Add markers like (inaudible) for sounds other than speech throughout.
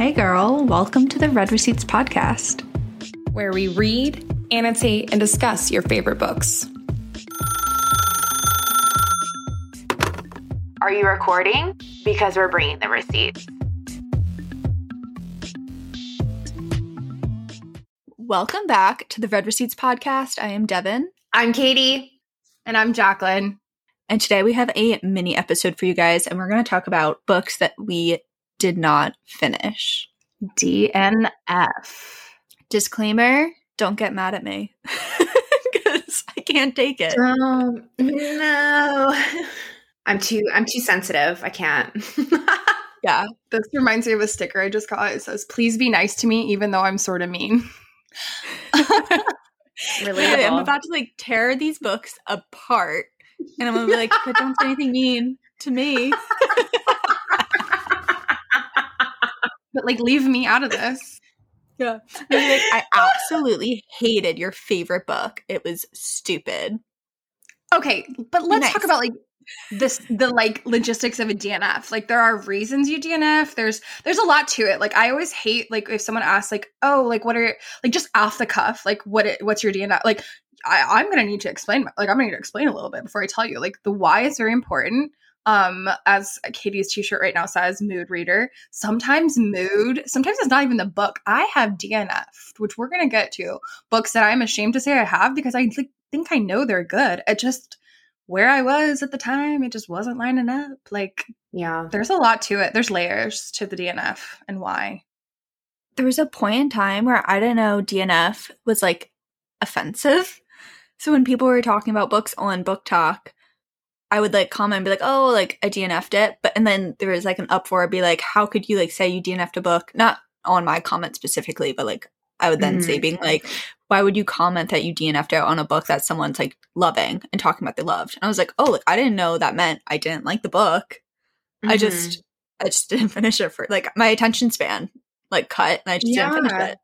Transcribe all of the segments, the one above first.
Hey, girl, welcome to the Read Receipts podcast, where we read, annotate, and discuss your favorite books. Are you recording? Because we're bringing the receipts. Welcome back to the Read Receipts podcast. I am Devin. I'm Katie. And I'm Jacqueline. And today we have a mini episode for you guys, and we're going to talk about books that we did not finish. DNF. Disclaimer don't get mad at me (laughs) because I can't take it. Um, no. I'm too I'm too sensitive. I can't. (laughs) yeah. This reminds me of a sticker I just got. It says, please be nice to me, even though I'm sort of mean. (laughs) really? I'm about to like tear these books apart. And I'm gonna be like, but don't say anything mean to me. But like leave me out of this. (laughs) Yeah. Like, I absolutely hated your favorite book. It was stupid. Okay, but let's nice. talk about like this the like logistics of a DNF. Like there are reasons you DNF. There's there's a lot to it. Like I always hate like if someone asks like, "Oh, like what are like just off the cuff, like what it, what's your DNF?" Like I, I'm gonna need to explain. Like I'm gonna need to explain a little bit before I tell you. Like the why is very important um as katie's t-shirt right now says mood reader. Sometimes mood sometimes it's not even the book. I have dnf which we're going to get to books that i'm ashamed to say i have because i think i know they're good. It just where i was at the time it just wasn't lining up. Like yeah. there's a lot to it. There's layers to the dnf and why. There was a point in time where i didn't know dnf was like offensive. So when people were talking about books on BookTok I would like comment and be like, oh, like I DNF'd it. But and then there was like an uproar, be like, how could you like say you DNF'd a book? Not on my comment specifically, but like I would then mm-hmm. say being like, why would you comment that you DNF'd out on a book that someone's like loving and talking about they loved? And I was like, oh, like I didn't know that meant I didn't like the book. Mm-hmm. I just I just (laughs) didn't finish it for like my attention span like cut and I just yeah. didn't finish it.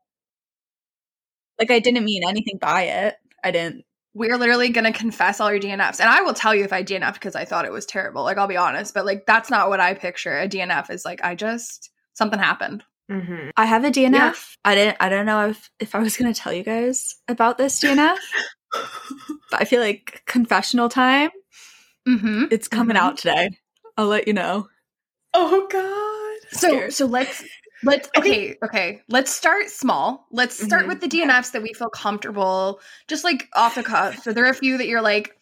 Like I didn't mean anything by it. I didn't we're literally going to confess all your DNFs. And I will tell you if I DNF because I thought it was terrible. Like, I'll be honest, but like, that's not what I picture. A DNF is like, I just, something happened. Mm-hmm. I have a DNF. Yeah. I didn't, I don't know if, if I was going to tell you guys about this DNF, (laughs) but I feel like confessional time. Mm-hmm. It's coming mm-hmm. out today. I'll let you know. Oh God. So, so let's, Let's okay, okay. Let's start small. Let's start mm-hmm. with the DNFs that we feel comfortable, just like off the cuff. So there are a few that you're like,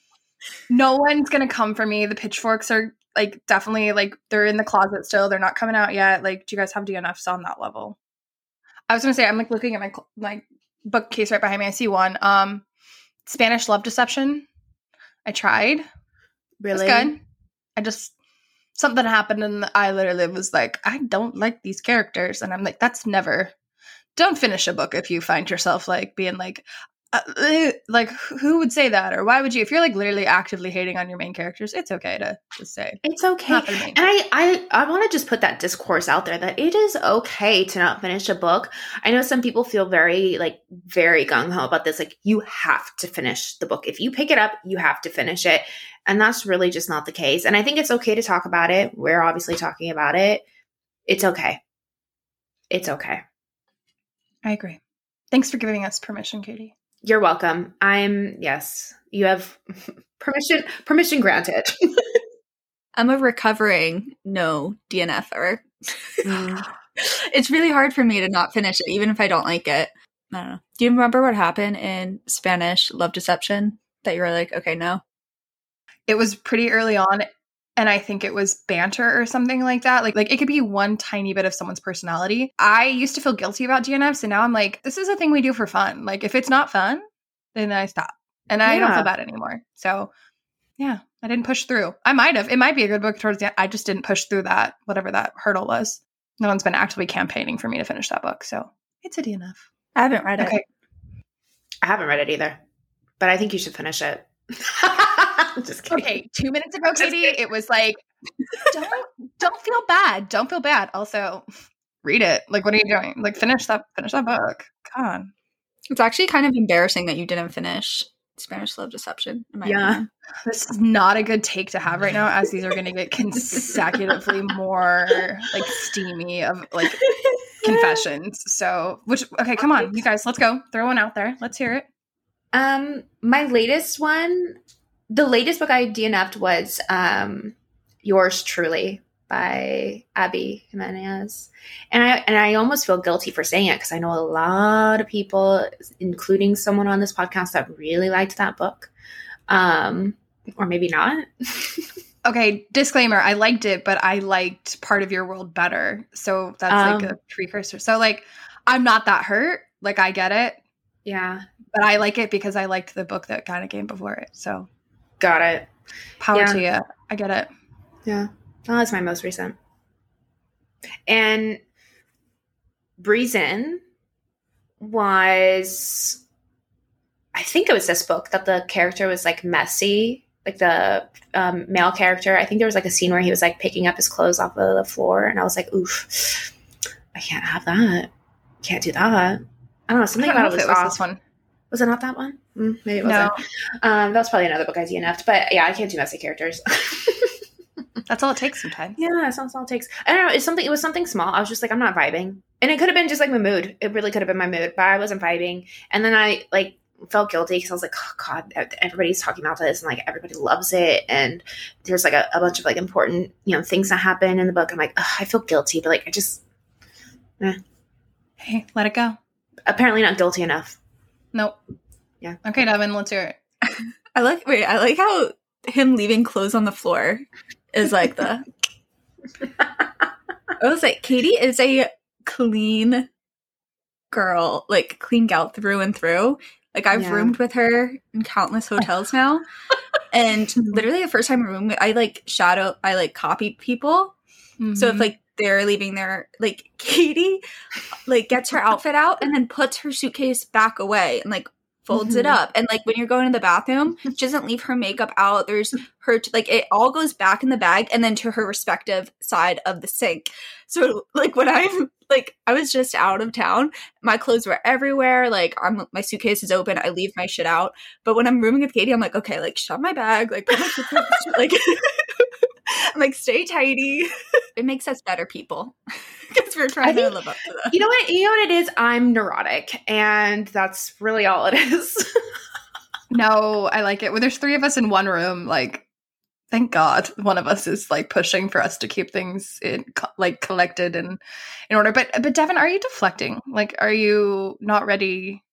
no one's gonna come for me. The pitchforks are like definitely like they're in the closet still. They're not coming out yet. Like, do you guys have DNFs on that level? I was gonna say I'm like looking at my my bookcase right behind me. I see one. Um, Spanish Love Deception. I tried. Really good. I just something happened and I literally was like, I don't like these characters. And I'm like, that's never, don't finish a book if you find yourself like being like, uh, like who would say that? Or why would you if you're like literally actively hating on your main characters it's okay to just say. It's okay. And i i i want to just put that discourse out there that it is okay to not finish a book. I know some people feel very like very gung-ho about this like you have to finish the book. If you pick it up you have to finish it. And that's really just not the case. And i think it's okay to talk about it. We're obviously talking about it. It's okay. It's okay. I agree. Thanks for giving us permission katie you're welcome. I'm yes. You have (laughs) permission permission granted. I'm a recovering no DNFer. Mm. (sighs) it's really hard for me to not finish it, even if I don't like it. I don't know. Do you remember what happened in Spanish Love Deception that you were like, okay, no? It was pretty early on and I think it was banter or something like that. Like like it could be one tiny bit of someone's personality. I used to feel guilty about DNFs and now I'm like, this is a thing we do for fun. Like if it's not fun, then I stop. And I yeah. don't feel bad anymore. So yeah, I didn't push through. I might have. It might be a good book towards the end. I just didn't push through that, whatever that hurdle was. No one's been actively campaigning for me to finish that book. So it's a DNF. I haven't read it. Okay. I haven't read it either. But I think you should finish it. (laughs) (laughs) just kidding. Okay, two minutes ago, Katie, it was like, don't don't feel bad. Don't feel bad. Also, read it. Like, what are you doing? Like, finish that finish that book. Come on. It's actually kind of embarrassing that you didn't finish Spanish Love Deception. yeah, opinion. this is not a good take to have right now, as these are going to get consecutively (laughs) more like steamy of like (laughs) confessions. So, which okay, come on, you guys, let's go. Throw one out there. Let's hear it. Um, my latest one, the latest book I DNF'd was um, yours truly by Abby Jimenez, and I and I almost feel guilty for saying it because I know a lot of people, including someone on this podcast, that really liked that book, um, or maybe not. (laughs) okay, disclaimer: I liked it, but I liked part of your world better, so that's um, like a precursor. So like, I'm not that hurt. Like I get it. Yeah, but I like it because I liked the book that kind of came before it. So, got it. Power yeah. to you. I get it. Yeah. Oh, that's my most recent. And Breezen was, I think it was this book that the character was like messy, like the um, male character. I think there was like a scene where he was like picking up his clothes off of the floor, and I was like, oof, I can't have that. Can't do that. I don't know. Something about it was, it was off. this one. Was it not that one? Mm, maybe it wasn't. No. Um, that was probably another book I DNF'd. But yeah, I can't do messy characters. (laughs) That's all it takes sometimes. Yeah, that's all it takes. I don't know. It's something. It was something small. I was just like, I'm not vibing, and it could have been just like my mood. It really could have been my mood, but I wasn't vibing. And then I like felt guilty because I was like, oh god, everybody's talking about this, and like everybody loves it, and there's like a, a bunch of like important you know things that happen in the book. I'm like, I feel guilty, but like I just, eh. hey, let it go. Apparently not guilty enough. Nope. Yeah. Okay, Devin, let's hear it. I like wait, I like how him leaving clothes on the floor is like the. (laughs) I was like, Katie is a clean girl, like clean gal through and through. Like I've yeah. roomed with her in countless hotels now. (laughs) and literally the first time I roomed, I like shadow, I like copy people. Mm-hmm. So if mm-hmm. like they're leaving their like (laughs) Katie like gets her outfit out and then puts her suitcase back away and like folds mm-hmm. it up. And like when you're going to the bathroom, she doesn't leave her makeup out. There's her, t- like it all goes back in the bag and then to her respective side of the sink. So like when I'm like, I was just out of town, my clothes were everywhere. Like I'm, my suitcase is open. I leave my shit out. But when I'm rooming with Katie, I'm like, okay, like shut my bag, like, (laughs) like, I'm (laughs) like, stay tidy. it makes us better people (laughs) because we're trying think, to live up to that. You know what? You know what it is? I'm neurotic, and that's really all it is. (laughs) no, I like it. When there's three of us in one room, like, thank God one of us is like pushing for us to keep things in like collected and in order. But but Devin, are you deflecting? Like, are you not ready?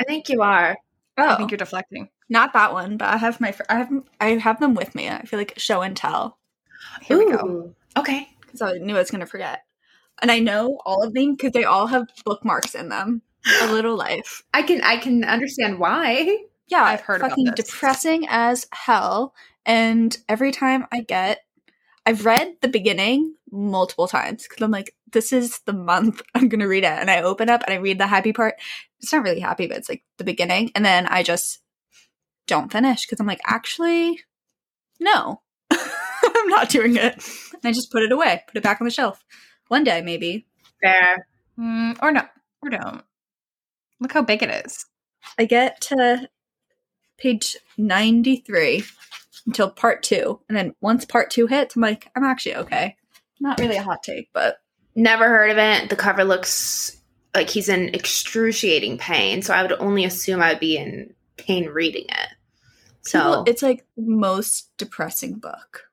I think you are. Oh. I think you're deflecting. Not that one, but I have my I have I have them with me. I feel like show and tell. Here Ooh. we go. Okay. Because I knew I was going to forget. And I know all of them because they all have bookmarks in them. A little life. I can I can understand why. Yeah, I've heard fucking depressing as hell. And every time I get, I've read the beginning multiple times because I'm like, this is the month (laughs) I'm gonna read it, and I open up and I read the happy part. It's not really happy, but it's like the beginning, and then I just don't finish because I'm like, actually, no, (laughs) I'm not doing it. And I just put it away, put it back on the shelf. One day, maybe. Fair. Mm, or no, or don't. Look how big it is. I get to page 93 until part two. And then once part two hits, I'm like, I'm actually okay. Not really a hot take, but. Never heard of it. The cover looks like he's in excruciating pain. So I would only assume I would be in pain reading it. So People, it's like most depressing book.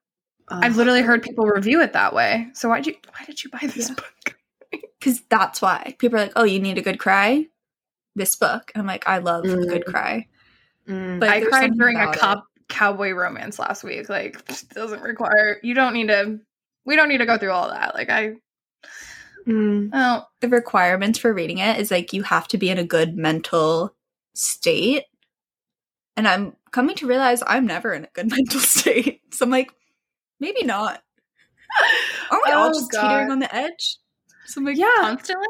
I've literally heard people review it that way. So why did you why did you buy this yeah. book? (laughs) Because that's why people are like, "Oh, you need a good cry." This book, and I'm like, I love mm. a good mm. cry. Mm. But I cried during a cop cowboy romance last week. Like, (laughs) doesn't require. You don't need to. We don't need to go through all that. Like, I. Mm. Oh, the requirements for reading it is like you have to be in a good mental state, and I'm coming to realize I'm never in a good (laughs) mental state. So I'm like, Maybe not. (laughs) Aren't we oh, all just God. teetering on the edge? Something yeah. constantly?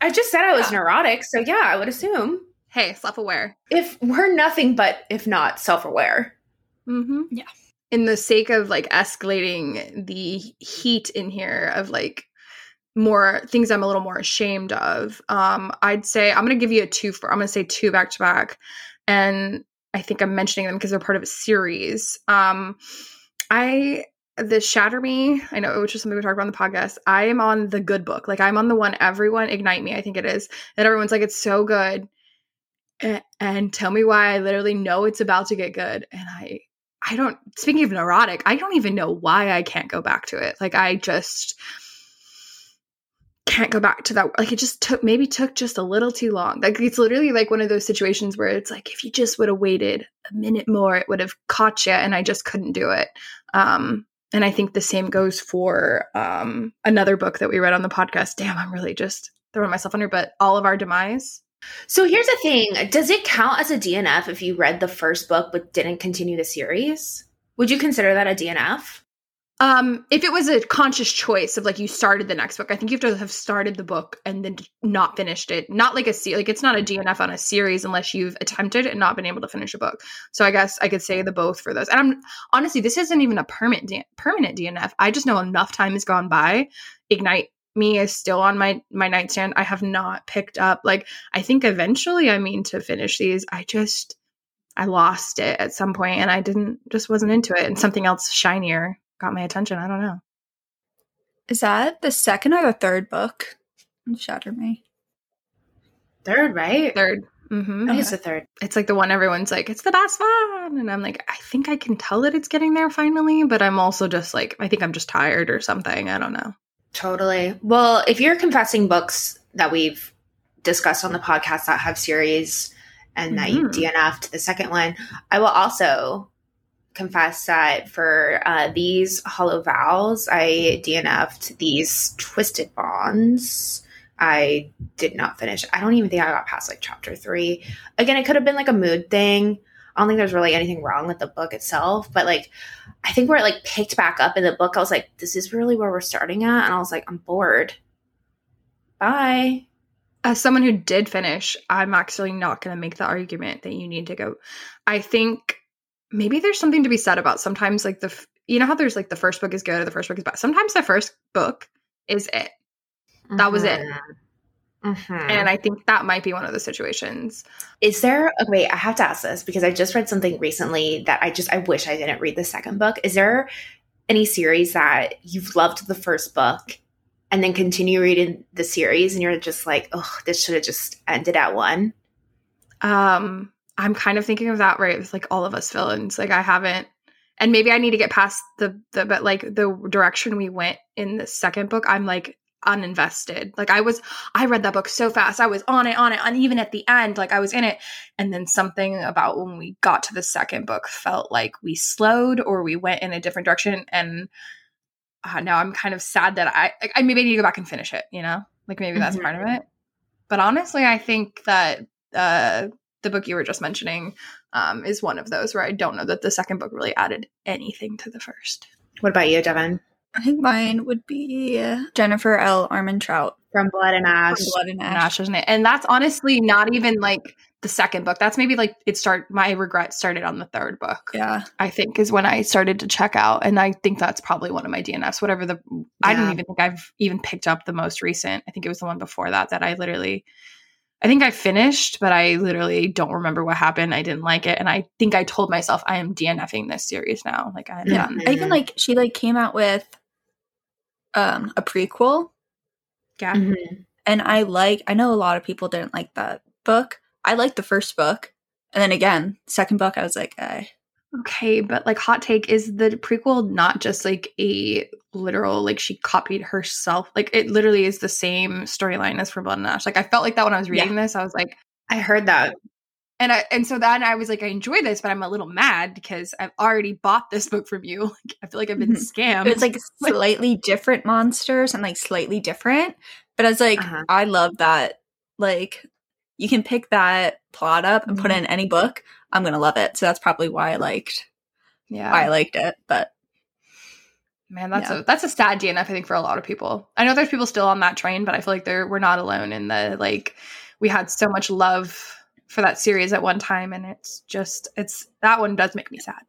I just said I was yeah. neurotic, so yeah, I would assume. Hey, self aware. If we're nothing but, if not, self aware. Mm-hmm. Yeah. In the sake of like escalating the heat in here of like more things I'm a little more ashamed of, um, I'd say I'm gonna give you a two for I'm gonna say two back to back. And I think I'm mentioning them because they're part of a series. Um, I the Shatter Me, I know, which is something we talked about on the podcast. I am on the good book. Like I'm on the one everyone ignite me. I think it is, and everyone's like, it's so good, and, and tell me why. I literally know it's about to get good, and I, I don't. Speaking of neurotic, I don't even know why I can't go back to it. Like I just can't go back to that like it just took maybe took just a little too long like it's literally like one of those situations where it's like if you just would have waited a minute more it would have caught you and i just couldn't do it um and I think the same goes for um, another book that we read on the podcast. Damn, I'm really just throwing myself under, but All of Our Demise. So here's the thing Does it count as a DNF if you read the first book but didn't continue the series? Would you consider that a DNF? Um, if it was a conscious choice of like you started the next book, I think you have to have started the book and then not finished it. Not like a se- like it's not a DNF on a series unless you've attempted and not been able to finish a book. So I guess I could say the both for those. And I'm honestly, this isn't even a permanent permanent DNF. I just know enough time has gone by. Ignite me is still on my my nightstand. I have not picked up. Like I think eventually I mean to finish these. I just I lost it at some point and I didn't just wasn't into it and something else shinier got my attention. I don't know. Is that the second or the third book? Shatter Me. Third, right? 3rd mm-hmm. I think it's the third. It's like the one everyone's like, it's the best one. And I'm like, I think I can tell that it's getting there finally, but I'm also just like, I think I'm just tired or something. I don't know. Totally. Well, if you're confessing books that we've discussed on the podcast that have series and mm-hmm. that you mm-hmm. DNF'd the second one, I will also confess that for uh, these hollow vows, I DNF'd these twisted bonds. I did not finish. I don't even think I got past like chapter three. Again, it could have been like a mood thing. I don't think there's really anything wrong with the book itself, but like I think where it like picked back up in the book, I was like, this is really where we're starting at. And I was like, I'm bored. Bye. As someone who did finish, I'm actually not going to make the argument that you need to go. I think maybe there's something to be said about sometimes like the you know how there's like the first book is good or the first book is bad. Sometimes the first book is it. That mm-hmm. was it. Mm-hmm. And I think that might be one of the situations. Is there a wait, I have to ask this because I just read something recently that I just I wish I didn't read the second book. Is there any series that you've loved the first book and then continue reading the series and you're just like, oh, this should have just ended at one? Um I'm kind of thinking of that right with like all of us villains. Like I haven't and maybe I need to get past the the but like the direction we went in the second book, I'm like uninvested. Like I was I read that book so fast. I was on it, on it, and even at the end, like I was in it. And then something about when we got to the second book felt like we slowed or we went in a different direction. And uh, now I'm kind of sad that I like I maybe I need to go back and finish it, you know? Like maybe that's mm-hmm. part of it. But honestly, I think that uh the book you were just mentioning um, is one of those where I don't know that the second book really added anything to the first. What about you, Devin? I think mine would be Jennifer L. Armentrout from Blood and Ash. From Blood and Ash. Ash, isn't it? And that's honestly not even like the second book. That's maybe like it start. My regret started on the third book. Yeah, I think is when I started to check out, and I think that's probably one of my DNFs. Whatever the, yeah. I don't even think I've even picked up the most recent. I think it was the one before that that I literally I think I finished, but I literally don't remember what happened. I didn't like it, and I think I told myself I am DNFing this series now. Like I'm yeah. I even like she like came out with um a prequel. Yeah, mm-hmm. and I like. I know a lot of people didn't like that book. I liked the first book, and then again, second book, I was like, I Okay, but like hot take is the prequel not just like a literal like she copied herself. Like it literally is the same storyline as for Blood and Ash. Like I felt like that when I was reading yeah. this. I was like, I heard that. And I and so then I was like, I enjoy this, but I'm a little mad because I've already bought this book from you. (laughs) Like I feel like I've been mm-hmm. scammed. It's like (laughs) slightly different monsters and like slightly different. But I was like, uh-huh. I love that. Like you can pick that plot up and put it mm-hmm. in any book. I'm gonna love it. So that's probably why I liked. Yeah, I liked it. But man, that's yeah. a that's a sad DNF. I think for a lot of people. I know there's people still on that train, but I feel like they're we're not alone in the like we had so much love for that series at one time, and it's just it's that one does make me sad.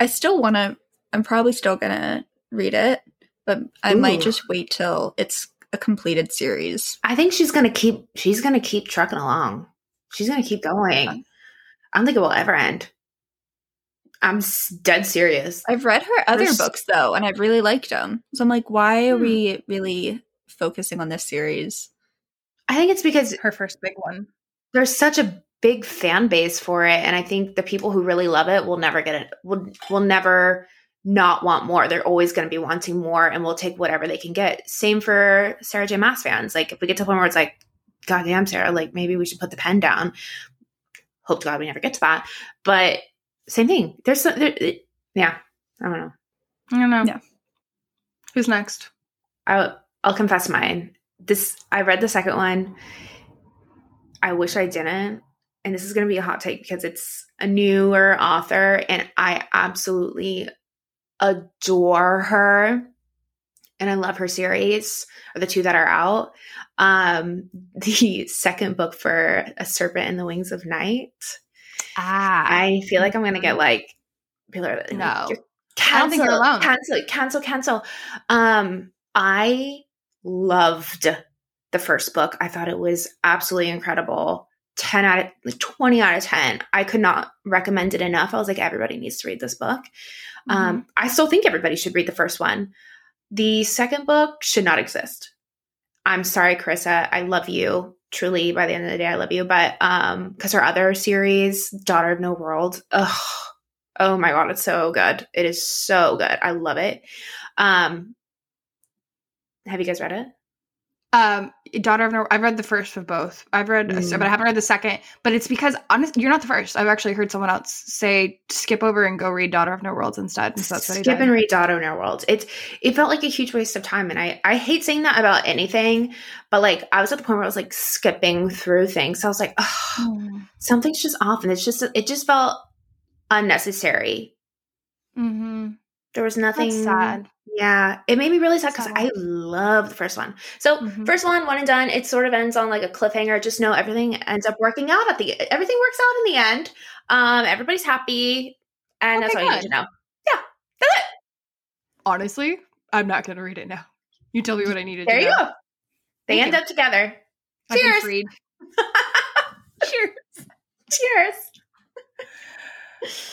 I still want to. I'm probably still gonna read it, but I Ooh. might just wait till it's a completed series. I think she's gonna keep. She's gonna keep trucking along. She's gonna keep going. Yeah. I don't think it will ever end. I'm dead serious. I've read her other There's... books though, and I've really liked them. So I'm like, why are hmm. we really focusing on this series? I think it's because her first big one. There's such a big fan base for it, and I think the people who really love it will never get it. Will will never not want more. They're always going to be wanting more, and we'll take whatever they can get. Same for Sarah J. Maas fans. Like if we get to a point where it's like, God damn, Sarah, like maybe we should put the pen down. Hope to God we never get to that. But same thing. There's some, there, yeah. I don't know. I don't know. Yeah. Who's next? I'll I'll confess mine. This I read the second one. I wish I didn't. And this is going to be a hot take because it's a newer author and I absolutely adore her and I love her series, or the two that are out. Um, (laughs) the second book for A Serpent in the Wings of Night. Ah, I feel like I'm gonna get like people are no. Cancel, I don't think alone. Cancel, cancel, cancel. Um, I loved the first book. I thought it was absolutely incredible. 10 out of like 20 out of 10. I could not recommend it enough. I was like, everybody needs to read this book. Mm-hmm. Um, I still think everybody should read the first one. The second book should not exist. I'm sorry, Carissa. I love you. Truly, by the end of the day, I love you. But um, because her other series, Daughter of No World, ugh, oh my god, it's so good. It is so good. I love it. Um, have you guys read it? Um, Daughter of No. I've read the first of both. I've read, mm. but I haven't read the second. But it's because honestly, you're not the first. I've actually heard someone else say skip over and go read Daughter of No Worlds instead. And so skip and read Daughter of No Worlds. It's it felt like a huge waste of time, and I I hate saying that about anything, but like I was at the point where I was like skipping through things. So I was like, oh, mm. something's just off, and it's just it just felt unnecessary. Mm-hmm. There was nothing That's sad. Yeah, it made me really sad because I love the first one. So mm-hmm. first one, one and done. It sort of ends on like a cliffhanger. Just know everything ends up working out at the everything works out in the end. Um, everybody's happy, and okay, that's all good. you need to know. Yeah, that's it. Honestly, I'm not going to read it now. You tell me what I need to there do. There you now. go. They Thank end you. up together. (laughs) Cheers. Cheers. Cheers.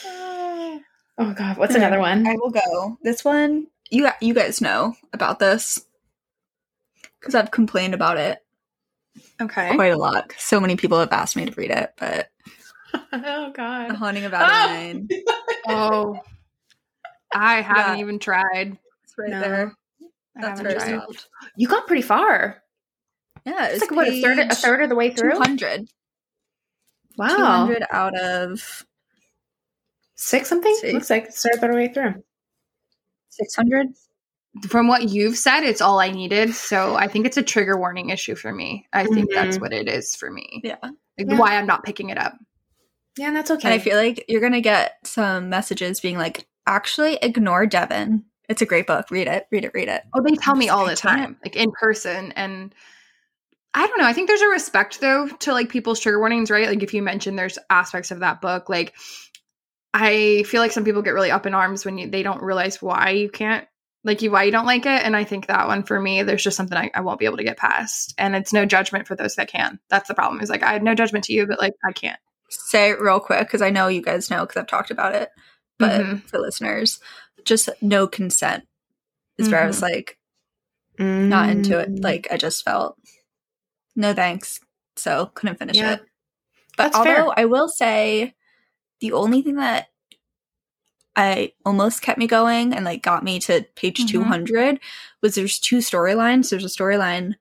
(sighs) oh God, what's another one? I will go. This one you you guys know about this because I've complained about it. Okay, quite a lot. So many people have asked me to read it, but (laughs) oh god, the haunting of Adeline. Oh, oh. I haven't yeah. even tried. It's right no. there. That's very soft. You got pretty far. Yeah, it's, like what a third a third of the way through. Two hundred. Wow, two hundred out of six something. Six. Looks like third of the way through. 600 from what you've said it's all i needed. So i think it's a trigger warning issue for me. I think mm-hmm. that's what it is for me. Yeah. Like yeah. why i'm not picking it up. Yeah that's okay and i feel like you're gonna get some messages being like actually ignore devin. It's a great book. Read it. Read it. Read it. Oh they tell me all the time, time. like in person. And I don't know. I think there's a respect though to like people's trigger warnings, right? Like if you mention there's aspects of that book, like I feel like some people get really up in arms when you, they don't realize why you can't like you why you don't like it and i think that one for me there's just something I, I, won't be able to get past and it's no judgment for those that can that's the problem is like i have no judgment to you but like i can't say it real quick because i know you guys know because i've talked about it but mm-hmm. for listeners just no consent is mm-hmm. where i was mm-hmm. like mm-hmm. not into it mm. like i just felt no thanks so couldn't finish yeah. it but that's although fair. i will say the only thing that I almost kept me going and like got me to page mm-hmm. 200 was there's two storylines. There's a storyline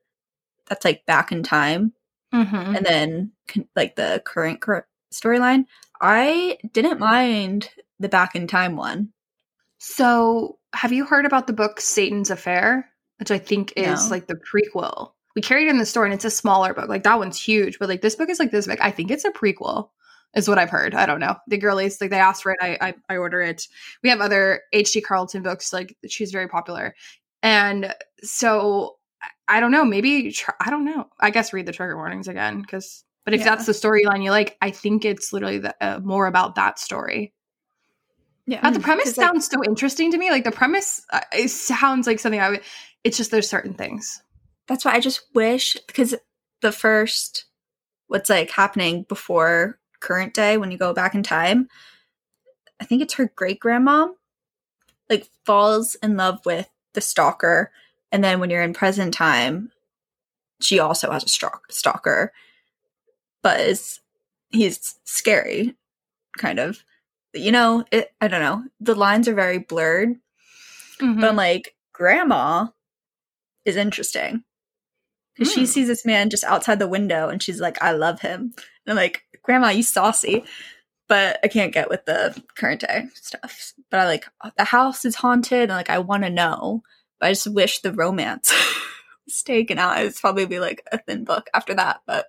that's like back in time mm-hmm. and then like the current cur- storyline. I didn't mind the back in time one. So, have you heard about the book Satan's Affair, which I think is no. like the prequel? We carried it in the store and it's a smaller book. Like that one's huge, but like this book is like this big. I think it's a prequel is what I've heard. I don't know. The girlies like they asked for it. I I, I order it. We have other H.D. Carlton books. Like she's very popular, and so I don't know. Maybe try, I don't know. I guess read the trigger warnings again because. But if yeah. that's the storyline you like, I think it's literally the, uh, more about that story. Yeah, but the premise sounds like, so interesting to me. Like the premise, uh, it sounds like something I would. It's just there's certain things. That's why I just wish because the first what's like happening before current day when you go back in time I think it's her great grandma, like falls in love with the stalker. And then when you're in present time, she also has a stalk- stalker, but is he's scary, kind of. You know, it, I don't know. The lines are very blurred, mm-hmm. but I'm like, grandma is interesting because mm. she hmm. sees this man just outside the window and she's like, I love him. And I'm like, Grandma, you saucy. But I can't get with the current day stuff. But I like the house is haunted and like I want to know. But I just wish the romance (laughs) was taken out. It's probably be like a thin book after that, but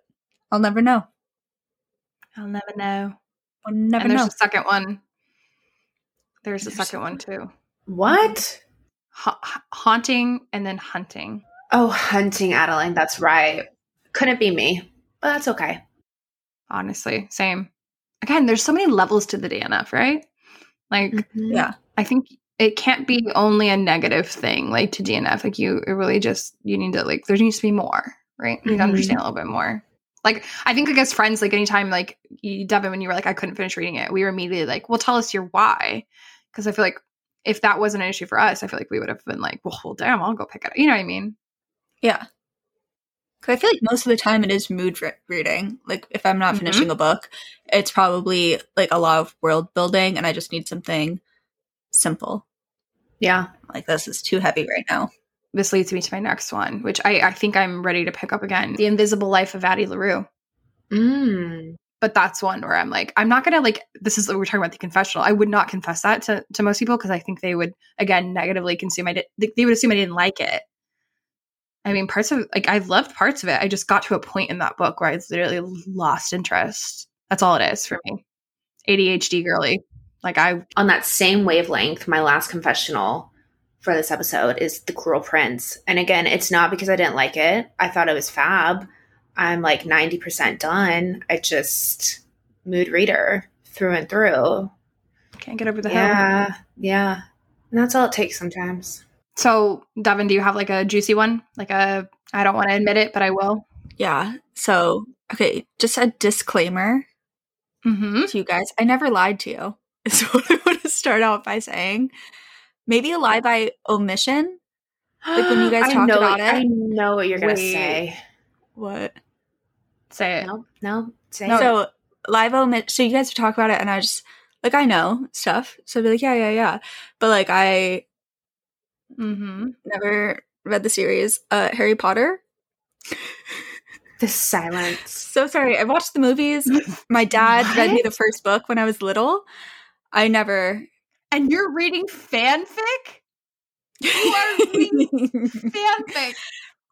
I'll never know. I'll never know. I'll never and there's know. a second one. There's a second one too. What? Ha- haunting and then hunting. Oh, hunting Adeline. That's right. Couldn't be me, but that's okay. Honestly, same. Again, there's so many levels to the DNF, right? Like, mm-hmm. yeah, I think it can't be only a negative thing, like to DNF. Like, you it really just, you need to, like, there needs to be more, right? You need mm-hmm. to understand a little bit more. Like, I think, like, as friends, like, anytime, like, you, Devin, when you were like, I couldn't finish reading it, we were immediately like, well, tell us your why. Because I feel like if that wasn't an issue for us, I feel like we would have been like, well, well damn, I'll go pick it up. You know what I mean? Yeah. Cause I feel like most of the time it is mood reading. Like if I'm not mm-hmm. finishing a book, it's probably like a lot of world building and I just need something simple. Yeah. Like this is too heavy right now. This leads me to my next one, which I, I think I'm ready to pick up again. The Invisible Life of Addie LaRue. Mm. But that's one where I'm like, I'm not gonna like this is what we're talking about the confessional. I would not confess that to, to most people because I think they would again negatively consume I did they would assume I didn't like it I mean, parts of like I loved parts of it. I just got to a point in that book where I literally lost interest. That's all it is for me. ADHD girly. Like I on that same wavelength, my last confessional for this episode is The Cruel Prince. And again, it's not because I didn't like it. I thought it was fab. I'm like 90% done. I just mood reader through and through. Can't get over the yeah, hill. Yeah. And that's all it takes sometimes. So, Devin, do you have like a juicy one? Like a, I don't want to admit it, but I will. Yeah. So, okay, just a disclaimer mm-hmm. to you guys. I never lied to you, (laughs) is what I want to start out by saying. Maybe a lie by omission. Like when you (gasps) guys talked know, about it. I know what you're going to say. What? Say it. No, no, say no. So, live omit. So, you guys talk about it, and I just, like, I know stuff. So, I'd be like, yeah, yeah, yeah. But, like, I Mm-hmm. Never read the series. Uh, Harry Potter. the silence. (laughs) So sorry. I watched the movies. My (laughs) dad what? read me the first book when I was little. I never. And you're reading fanfic? You are reading (laughs) fanfic.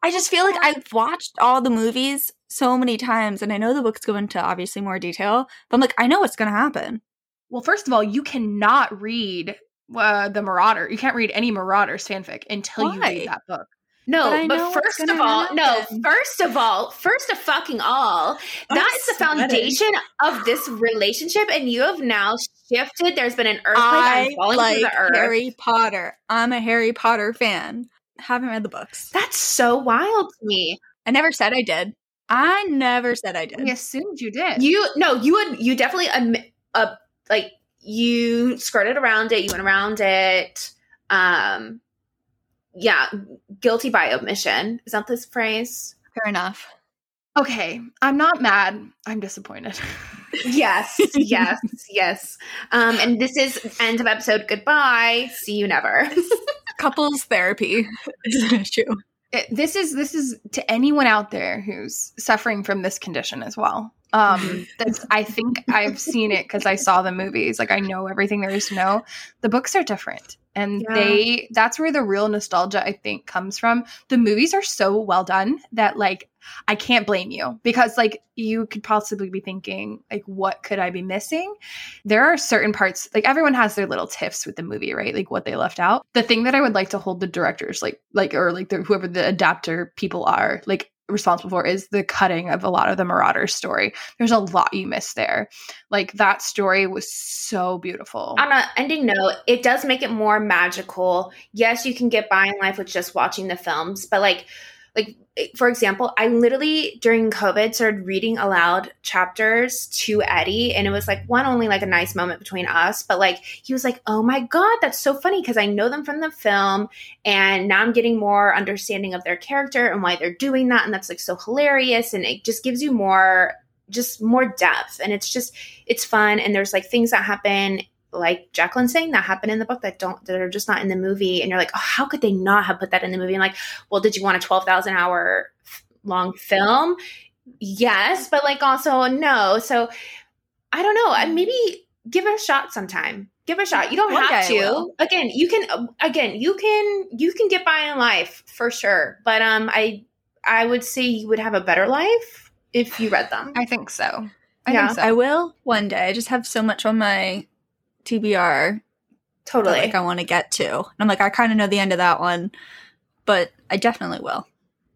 I just feel like I've watched all the movies so many times, and I know the books go into obviously more detail, but I'm like, I know what's going to happen. Well, first of all, you cannot read uh, the Marauder. You can't read any Marauders fanfic until Why? you read that book. No, but, but first of all, happen. no, first of all, first of fucking all, I'm that is the foundation of this relationship, and you have now shifted. There's been an earthquake. I I'm falling like the earth. Harry Potter. I'm a Harry Potter fan. Haven't read the books. That's so wild to me. I never said I did. I never said I did. We assumed you did. You no, you would. You definitely admit. Uh, like you skirted around it, you went around it. Um, yeah, guilty by omission. Is that this phrase? Fair enough. Okay, I'm not mad. I'm disappointed. (laughs) yes, yes, yes. Um, and this is end of episode. Goodbye. See you never. (laughs) Couples therapy is an issue. It, this is this is to anyone out there who's suffering from this condition as well. Um, that's I think I've seen it because I saw the movies. Like I know everything there is to know. The books are different, and yeah. they that's where the real nostalgia I think comes from. The movies are so well done that like I can't blame you because like you could possibly be thinking like what could I be missing? There are certain parts like everyone has their little tiffs with the movie, right? Like what they left out. The thing that I would like to hold the directors like like or like the, whoever the adapter people are like responsible for is the cutting of a lot of the Marauders story. There's a lot you miss there. Like that story was so beautiful. On an ending note, it does make it more magical. Yes, you can get by in life with just watching the films, but like like eh, for example, I literally during COVID started reading aloud chapters to Eddie, and it was like one only like a nice moment between us, but like he was like, "Oh my god, that's so funny because I know them from the film, and now I'm getting more understanding of their character and why they're doing that, and that's like so hilarious, and it just gives you more." just more depth and it's just it's fun and there's like things that happen like Jacqueline saying that happen in the book that don't that are just not in the movie. And you're like oh, how could they not have put that in the movie? And like well did you want a 12,000 hour long film? Yes but like also no. So I don't know. Maybe give it a shot sometime. Give it a shot. You don't One have to. again you can again you can you can get by in life for sure. But um I I would say you would have a better life if you read them. I think so. I yeah, think so. I will one day. I just have so much on my TBR. Totally. That, like I want to get to. And I'm like, I kind of know the end of that one, but I definitely will.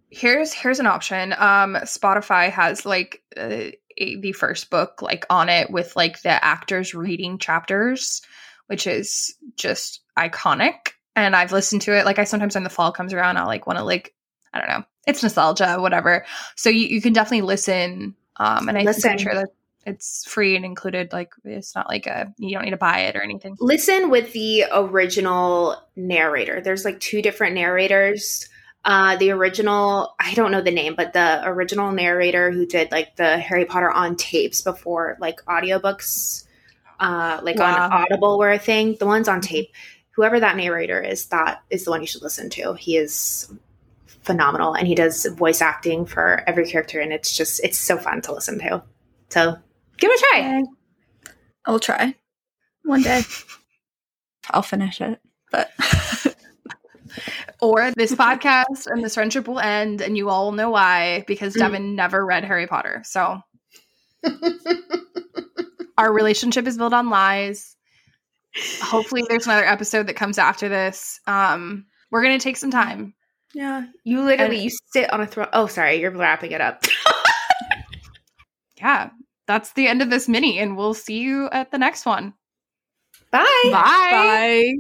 Here's here's an option. Um, Spotify has like uh, a, the first book like on it with like the actors reading chapters, which is just iconic. And I've listened to it. Like I sometimes when the fall comes around, I'll like want to like I don't know. It's nostalgia, whatever. So you, you can definitely listen. Um, and I listen. I'm sure that it's free and included like it's not like a you don't need to buy it or anything. Listen with the original narrator. There's like two different narrators. Uh the original i don't know the name but the original narrator who did like the harry potter on tapes before like audiobooks uh like wow. on audible were a thing the ones on tape. Whoever that narrator is that is the one you should listen to. He is phenomenal and he does voice acting for every character and it's just it's so fun to listen to. So Give it a try. I'll try one day. (laughs) I'll finish it, but. (laughs) or this podcast and this friendship will end, and you all know why because mm. Devin never read Harry Potter. So (laughs) our relationship is built on lies. Hopefully, there's another episode that comes after this. Um, we're gonna take some time. Yeah, you literally and, you sit on a throne. Oh, sorry, you're wrapping it up. yeah, that's the end of this mini, and we'll see you at the next one. Bye. Bye. Bye.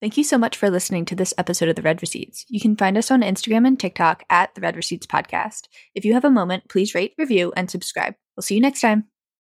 Thank you so much for listening to this episode of The Read Receipts. You can find us on Instagram and TikTok at The Read Receipts Podcast. If you have a moment, please rate, review, and subscribe. We'll see you next time.